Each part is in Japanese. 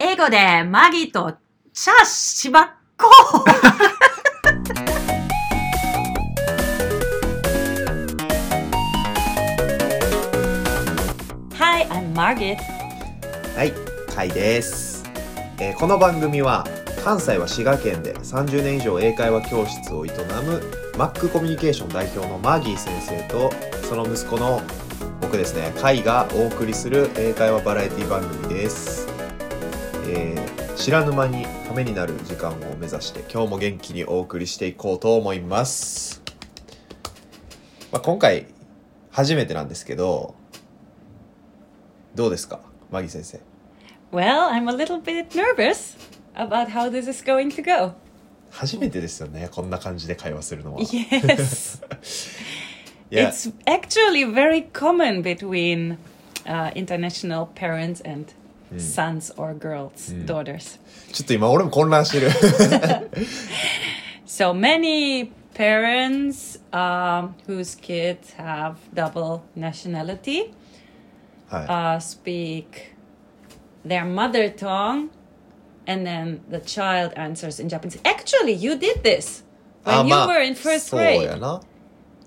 英語でマギとチャしばっこ Hi, I'm Margit. はい、カイです、えーこの番組は関西は滋賀県で30年以上英会話教室を営むマックコミュニケーション代表のマギー先生とその息子の僕ですねカイがお送りする英会話バラエティ番組です、えー知らぬ間にためになる時間を目指して今日も元気にお送りしていこうと思います、まあ、今回初めてなんですけどどうですかマギー先生 Well, I'm a little bit nervous about how this is going to go. 初めてですよねこんな感じで会話するのは Yes. It's actually very common between uh, international parents and sons or girls, daughters. ちょっと今俺も混乱してる So many parents um, whose kids have double nationality は uh, speak their mother tongue and then the child answers in Japanese. Actually, you did this いあ when you まあ were in first そうや grade. な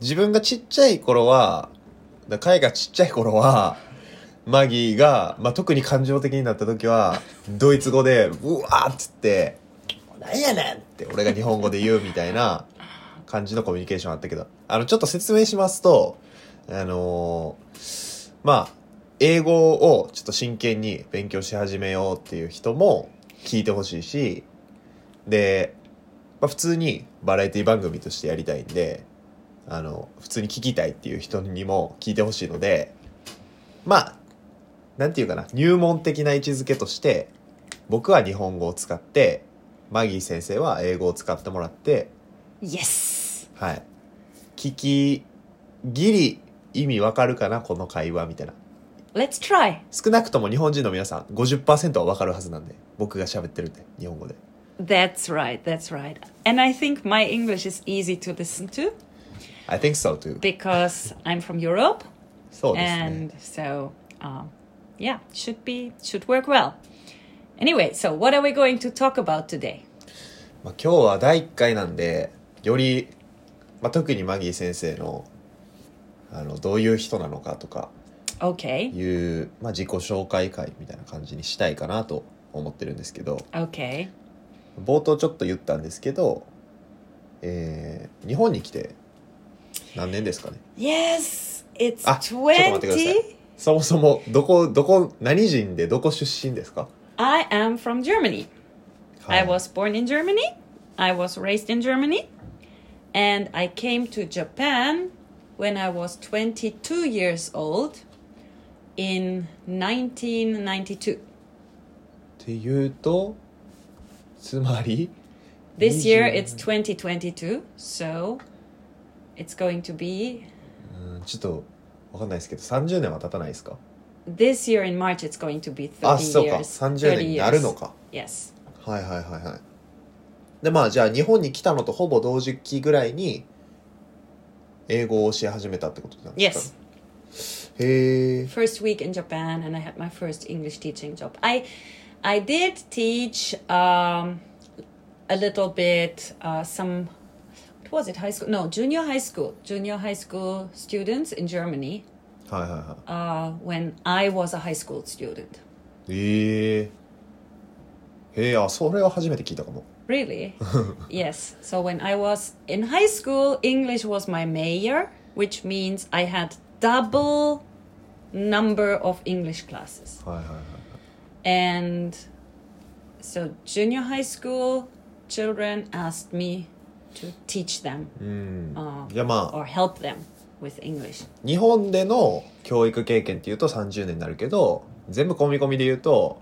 自分がちっちゃい頃はだカイがちっちゃい頃は マギーが、まあ、特に感情的になった時はドイツ語でうわーっつって「なんやねん!」って俺が日本語で言うみたいな感じのコミュニケーションあったけどあのちょっと説明しますとあのーまあ英語をちょっと真剣に勉強し始めようっていう人も聞いてほしいしで、まあ、普通にバラエティ番組としてやりたいんであの普通に聞きたいっていう人にも聞いてほしいのでまあなんていうかな入門的な位置づけとして僕は日本語を使ってマギー先生は英語を使ってもらって Yes. はい聞きギリ意味わかるかなこの会話みたいな Let's try. 少なくとも日本人の皆さん50%はわかるはずなんで僕が喋ってるんで日本語で That's right. That's right. And I think my English is easy to listen to I think so too because I'm from Europe, そうですね and so um, yeah, should be should work well. Anyway, so what are we going to talk about today? まあ、今日は第1回なんでより、まあ、特にマギー先生のあのどういう人なのかとか Okay. いう、まあ、自己紹介会みたいな感じにしたいかなと思ってるんですけど Okay. 冒頭ちょっと言ったんですけど、えー日本に来て何年ですかね？Yes, it's あちょっと待ってください 20. そもそもどこどこ何人でどこ出身ですか I am from Germany. はい I was born in Germany. I was raised in Germany. And I came to Japan when I was 22 years old in 1992. っていうとつまり This year 20 it's 2022, so it's going to be うんちょっとわかんないですけど30年は経たないですか this year in March it's going to be 30あそうか years. 30年になるの years. か Yes. はいはいはいはいでまあじゃあ日本に来たのとほぼ同時期ぐらいに英語を教え始めたってことなんです Yes. かへえ first week in Japan and I had my first English teaching job. I I did teach um, a little bit uh, some was it high school no junior high school junior high school students in Germany はいはいは uh, when I was a high school student. いへえへえあそれは初めて聞いたかも Really? yes. So when I was in high school, English was my major, which means I had double number of English classes. はいはいはい And so junior high school children asked me to teach them うん uh, まあ or help them with English. 日本での教育経験っていうと30年になるけど全部込み込みで言うと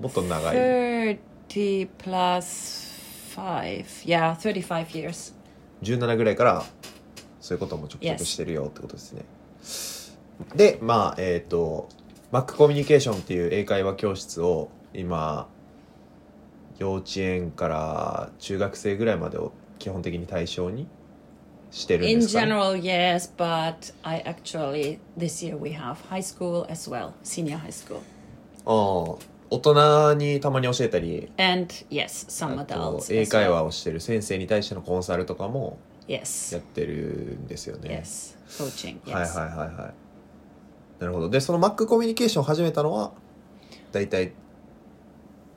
もっと長い30 plus 5. Yeah, 35 years. 17ぐらいからそういうこともちょくちょくしてるよってことですね。でまあえっ、とマックコミュニケーションっていう英会話教室を今幼稚園から中学生ぐらいまでを基本的に対象にしてるん In ですか、ね、general, yes, but I actually this year we have high school as well, senior high school. ああ大人にたまに教えたり And yes, some あと adults. 英 as 会 well. 話をしてる先生に対してのコンサルとかも Yes. やってるんですよね Yes. Coaching. Yes. はいはいはいはいなるほどでその Mac コミュニケーションを始めたのは大体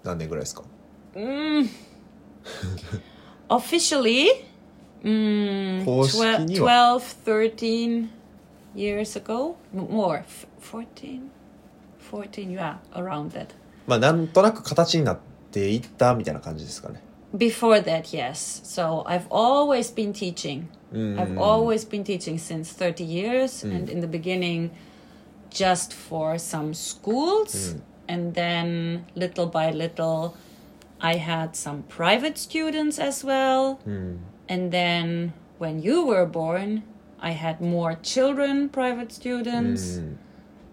何年ぐらいですか Mm. Officially, mm, 公式には。 12, 13 years ago. M- More. F- 14? 14, yeah, around that. まあなんとなく形になっていったみたいな感じですかね Before that, yes. So I've always been teaching. I've always been teaching since 30 years. And in the beginning, just for some schools. And then little by little, I had some private students as well. Hmm. And then when you were born, I had more children, private students. Hmm.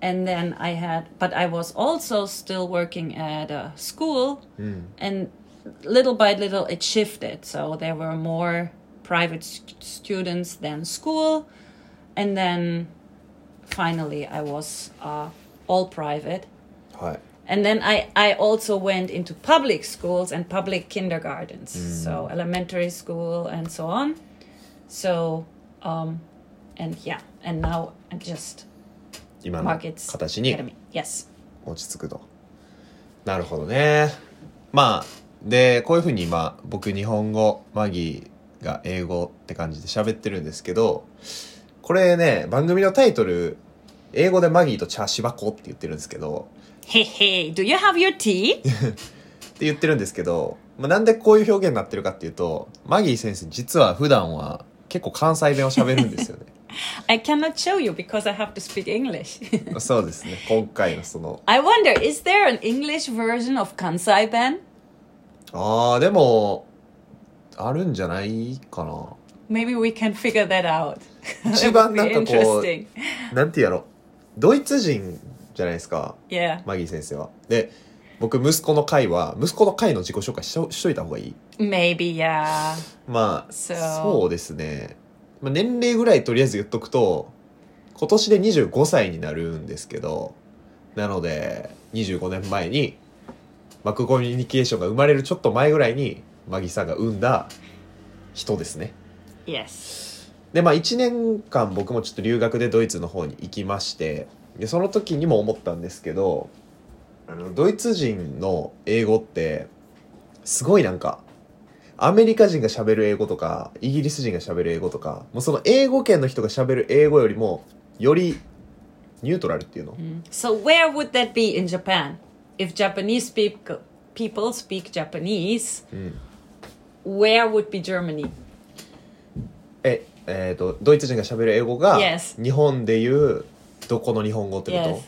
And then I had, but I was also still working at a school. Hmm. And little by little, it shifted. So there were more private st- students than school. And then finally, I was uh, all private. はい And then I, I also went into public schools and public kindergartens, so elementary school and so on. So, um, and yeah, and now I'm just 今の markets 形に.落ち着くとなるほどねまあでこういうふうに今僕日本語マギーが英語って感じで喋ってるんですけどこれね番組のタイトル英語でマギーとチャーシバコって言ってるんですけど Hey, hey, do you have your tea? って言ってるんですけど、まあ、なんでこういう表現になってるかっていうとマギー先生実は普段は結構関西弁を喋るんですよね I cannot show you because I have to speak English. そうですね今回のその I wonder, is there an English version of Kansai Ben? ああでもあるんじゃないかな Maybe we can figure that out. 一番なんかこう.なんてやろドイツ人じゃないですか Yeah. マギー先生はで僕息子の会は息子の会の自己紹介しとしといた方がいい Maybe, yeah. まあ So- そうですね、まあ、年齢ぐらいとりあえず言っとくと今年で25歳になるんですけどなので25年前にマクコミュニケーションが生まれるちょっと前ぐらいにマギーさんが生んだ人ですね Yes. でまあ1年間僕もちょっと留学でドイツの方に行きましてでその時にも思ったんですけどあのドイツ人の英語ってすごいなんかアメリカ人が喋る英語とかイギリス人が喋る英語とかもうその英語圏の人が喋る英語よりもよりニュートラルっていうの、So where would that be in Japan? If Japanese people people speak Japanese, where would be Germany? ええーとドイツ人が喋る英語が Yes 日本でいうどこの日本語ってこと？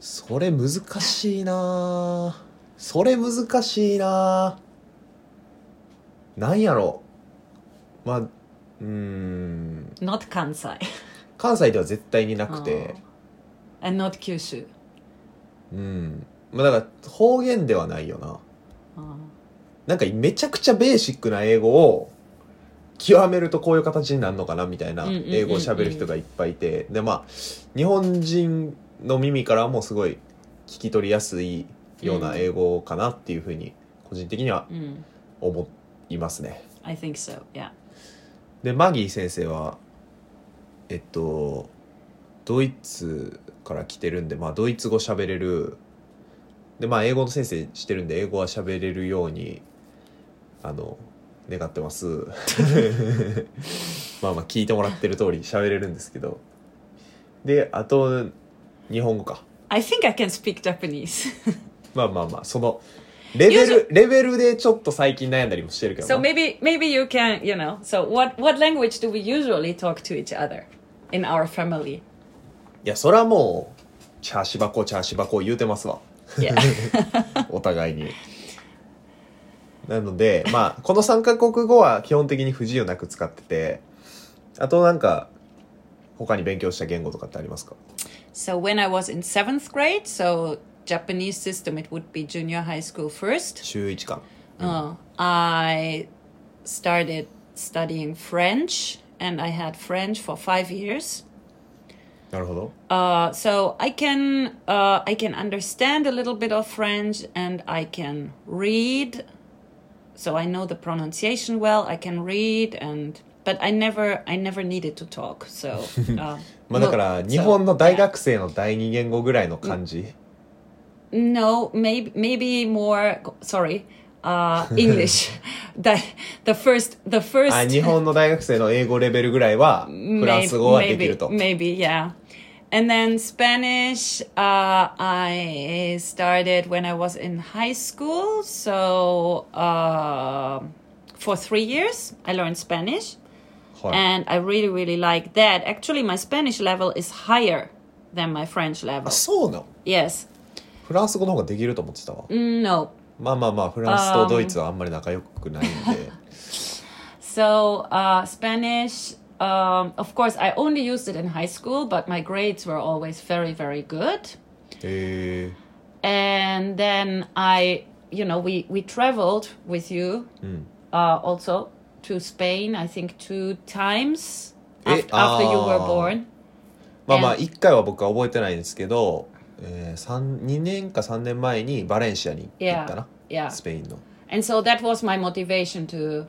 それ難しいな。ぁそれ難しいな。ぁなんやろ？まあうーん。Not Kansai 関西では絶対になくて。and not Kyushu. うん。まあだから方言ではないよな。Uh, なんかめちゃくちゃベーシックな英語を極めるとこういう形になるのかなみたいな英語を喋る人がいっぱいいて。でまあ日本人の耳からもすごい聞き取りやすいような英語かなっていうふうに個人的には mm, 思いますね。I think so. Yeah. でマギー先生はえっとドイツから来てるんで、まあ、ドイツ語喋れる。でまあ英語の先生してるんで英語は喋れるようにあの願ってますまあまあ聞いてもらってる通り喋れるんですけどであと日本語か I think I can speak Japanese. まあまあまあそのレベルレベルでちょっと最近悩んだりもしてるけど so な maybe maybe you can, you know. So what what language do we usually talk to each other in our family? いやそれはもうチャーシバコチャーシバコ言うてますわ.お互いに。なので、まあ、この3カ国語は基本的に不自由なく使ってて、あとなんか、他に勉強した言語とかってありますか so when I was in 7th grade, so Japanese system it would be junior high school first. 週1間。Uh, I started studying French, and I had French for five years. なるほど Uh, so I can uh, I can understand a little bit of French and I can read. So I know the pronunciation well. I can read and but I never I never needed to talk. So uh, まあだから日本の大学生の第二言語ぐらいの感じ no maybe maybe more sorry uh, English. the the first the first あ日本の大学生の英語レベルぐらいはフランス語はできると Maybe, maybe, yeah. And then Spanish, uh, I started when I was in high school. So uh, for three years, I learned Spanish. はい And I really, really like that. Actually, my Spanish level is higher than my French level. あそうなの Yes. フランス語の方ができると思ってたわ Mm, No. まあまあまあフランスとドイツはあんまり仲良くないんで So uh, Spanish, um, of course, I only used it in high school, but my grades were always very, very good. へえ And then I, you know, we we traveled with you, uh, also to Spain. I think two times Eh, after, after you were ah. born. まあまあ And- 1回は僕は覚えてないんですけど、えー、3 2年か3年前にバレンシアに行ったな、 Yeah. スペインの And so that was my motivation to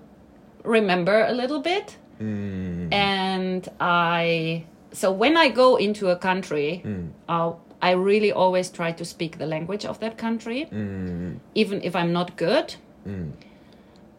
remember a little bit. Mm. And I, so when I go into a country, mm. I'll, I really always try to speak the language of that country, mm. even if I'm not good. Mm.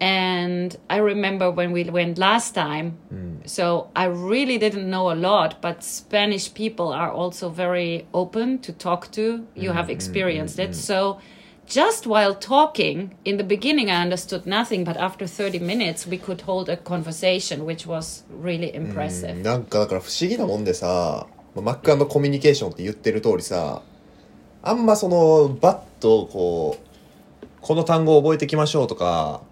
And I remember when we went last time, mm. so I really didn't know a lot, but Spanish people are also very open to talk to. You mm, have experienced it. So, just while talking, in the beginning I understood nothing, but after 30 minutes we could hold a conversation, which was really impressive. なんかだから不思議なもんでさまあマックコミュニケーションって言ってる通りさあんまそのバッとこうこの単語を覚えてきましょうとか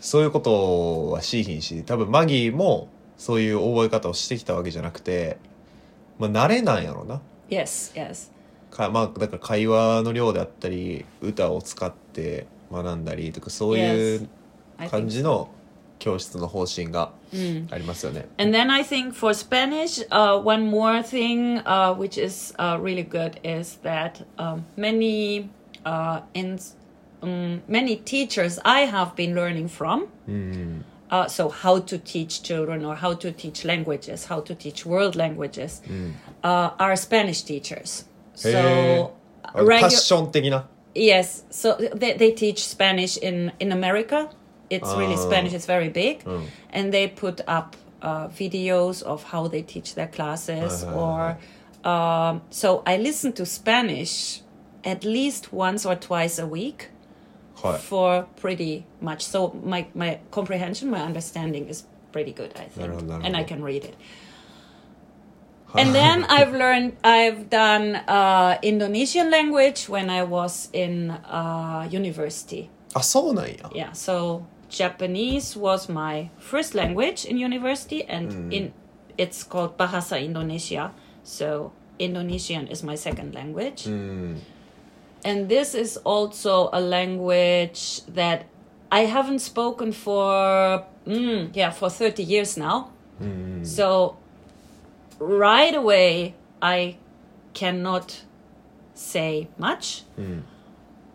そういうことはしいひんし多分マギーもそういう覚え方をしてきたわけじゃなくてまあ慣れなんやろな Yes, yes. かまあだから会話の量であったり歌を使って学んだりとかそういう感じの教室の方針がありますよね。And then I think for Spanish, uh, one more thing uh, which is uh, really good is that um, many uh, in um, many teachers I have been learning from. Uh, so how to teach children or how to teach languages, how to teach world languages, uh, are Spanish teachers. So, eh, uh, regular. passion so they, they teach Spanish in, in America. It's really ah. Spanish, it's very big. Oh. And they put up uh, videos of how they teach their classes ah. or um, so I listen to Spanish at least once or twice a week for pretty much. So my, my comprehension, my understanding is pretty good, I think. And I can read it and uh-huh. then I've learned, I've done uh, Indonesian language when I was in uh, university. Ah, so Yeah, so Japanese was my first language in university, and mm. in it's called Bahasa Indonesia. So Indonesian is my second language. Mm. And this is also a language that I haven't spoken for, mm, yeah, for 30 years now. Mm. So right away I cannot say much.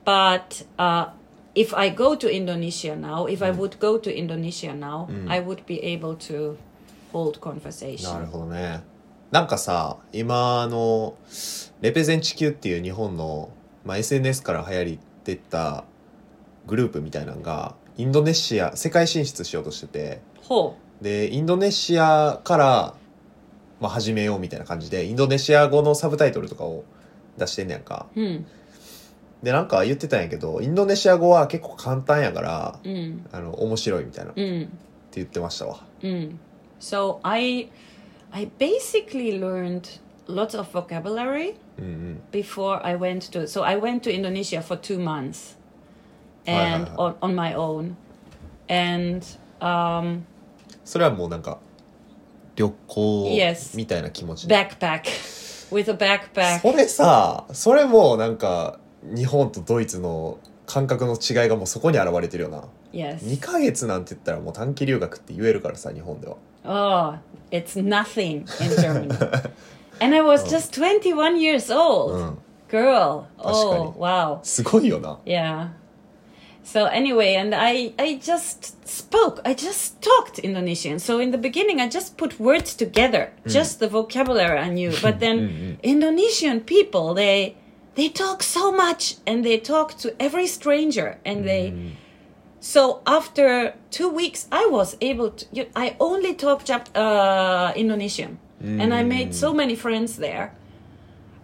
But uh, if I go to Indonesia now, if I would go to Indonesia now, I would be able to hold なる conversation. ほどね。なんかさ、今あの、レペゼン地球っていう日本の、まあ、SNS から流行りってったグループみたいなのが、インドネシア、世界進出しようとしてて、Ho. で、インドネシアから、まあ、始めようみたいな感じでインドネシア語のサブタイトルとかを出してんねやんか、でなんか言ってたんやけどインドネシア語は結構簡単やから、あの面白いみたいな、って言ってましたわ、うん、I I basically learned lots of vocabulary そう I went to Indonesia for two months and on my own. And それはもうなんか旅行 Yes. みたいな気持ちで。backpack with a backpack. それさ、それもなんか、日本とドイツの感覚の違いがもうそこに現れてるよな。Yes. 2ヶ月なんて言ったらもう短期留学って言えるからさ、日本では。Oh, it's nothing in Germany. And I was just 21 years old. うん。Girl.Oh, wow. すごいよな。Yeah. So anyway, and I I just spoke. I just talked Indonesian. So in the beginning, I just put words together, just the vocabulary I knew. But then Indonesian people, they they talk so much, and they talk to every stranger, and they. So after two weeks, I was able to. you- I only talk Jap- uh, Indonesian, and I made so many friends there.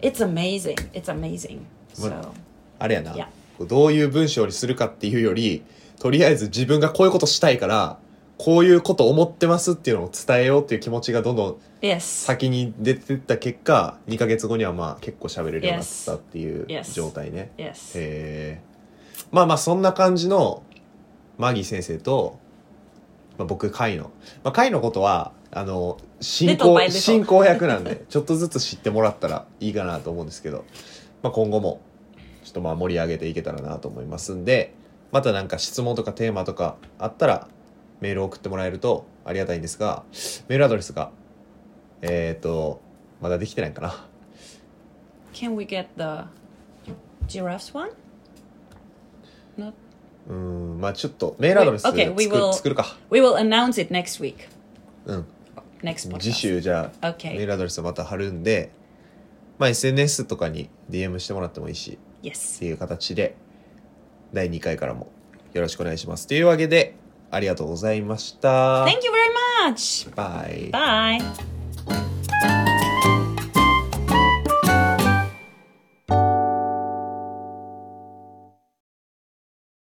It's amazing. It's amazing. So. あれやな。 Yeah. どういう文章にするかっていうより、とりあえず自分がこういうことしたいから、こういうこと思ってますっていうのを伝えようっていう気持ちがどんどん Yes. 先に出てった結果、2ヶ月後にはまあ結構喋れるようになったっていう Yes. 状態ね。Yes. へえ。まあまあそんな感じのマギー先生と、まあ、僕、カイの。まあ、カイのことは、あの、進行進行役なんで、ちょっとずつ知ってもらったらいいかなと思うんですけど、まあ今後も、とまあ盛り上げていけたらなと思いますんで、またなんか質問とかテーマとかあったら、メールを送ってもらえるとありがたいんですが、メールアドレスが、えっ、ー、と、まだできてないかな。Can we get the giraffes one? Not? うーん、まあちょっとメールアドレス作,、okay, we will- 作るか。We will announce it next week. うん。Next podcast. 次週じゃあ、Okay. メールアドレスをまた貼るんで、まあ SNS とかに DM してもらってもいいし、っ Yes. ていう形で、第2回からもよろしくお願いします。というわけで、ありがとうございました。Thank you very much. Bye. Bye.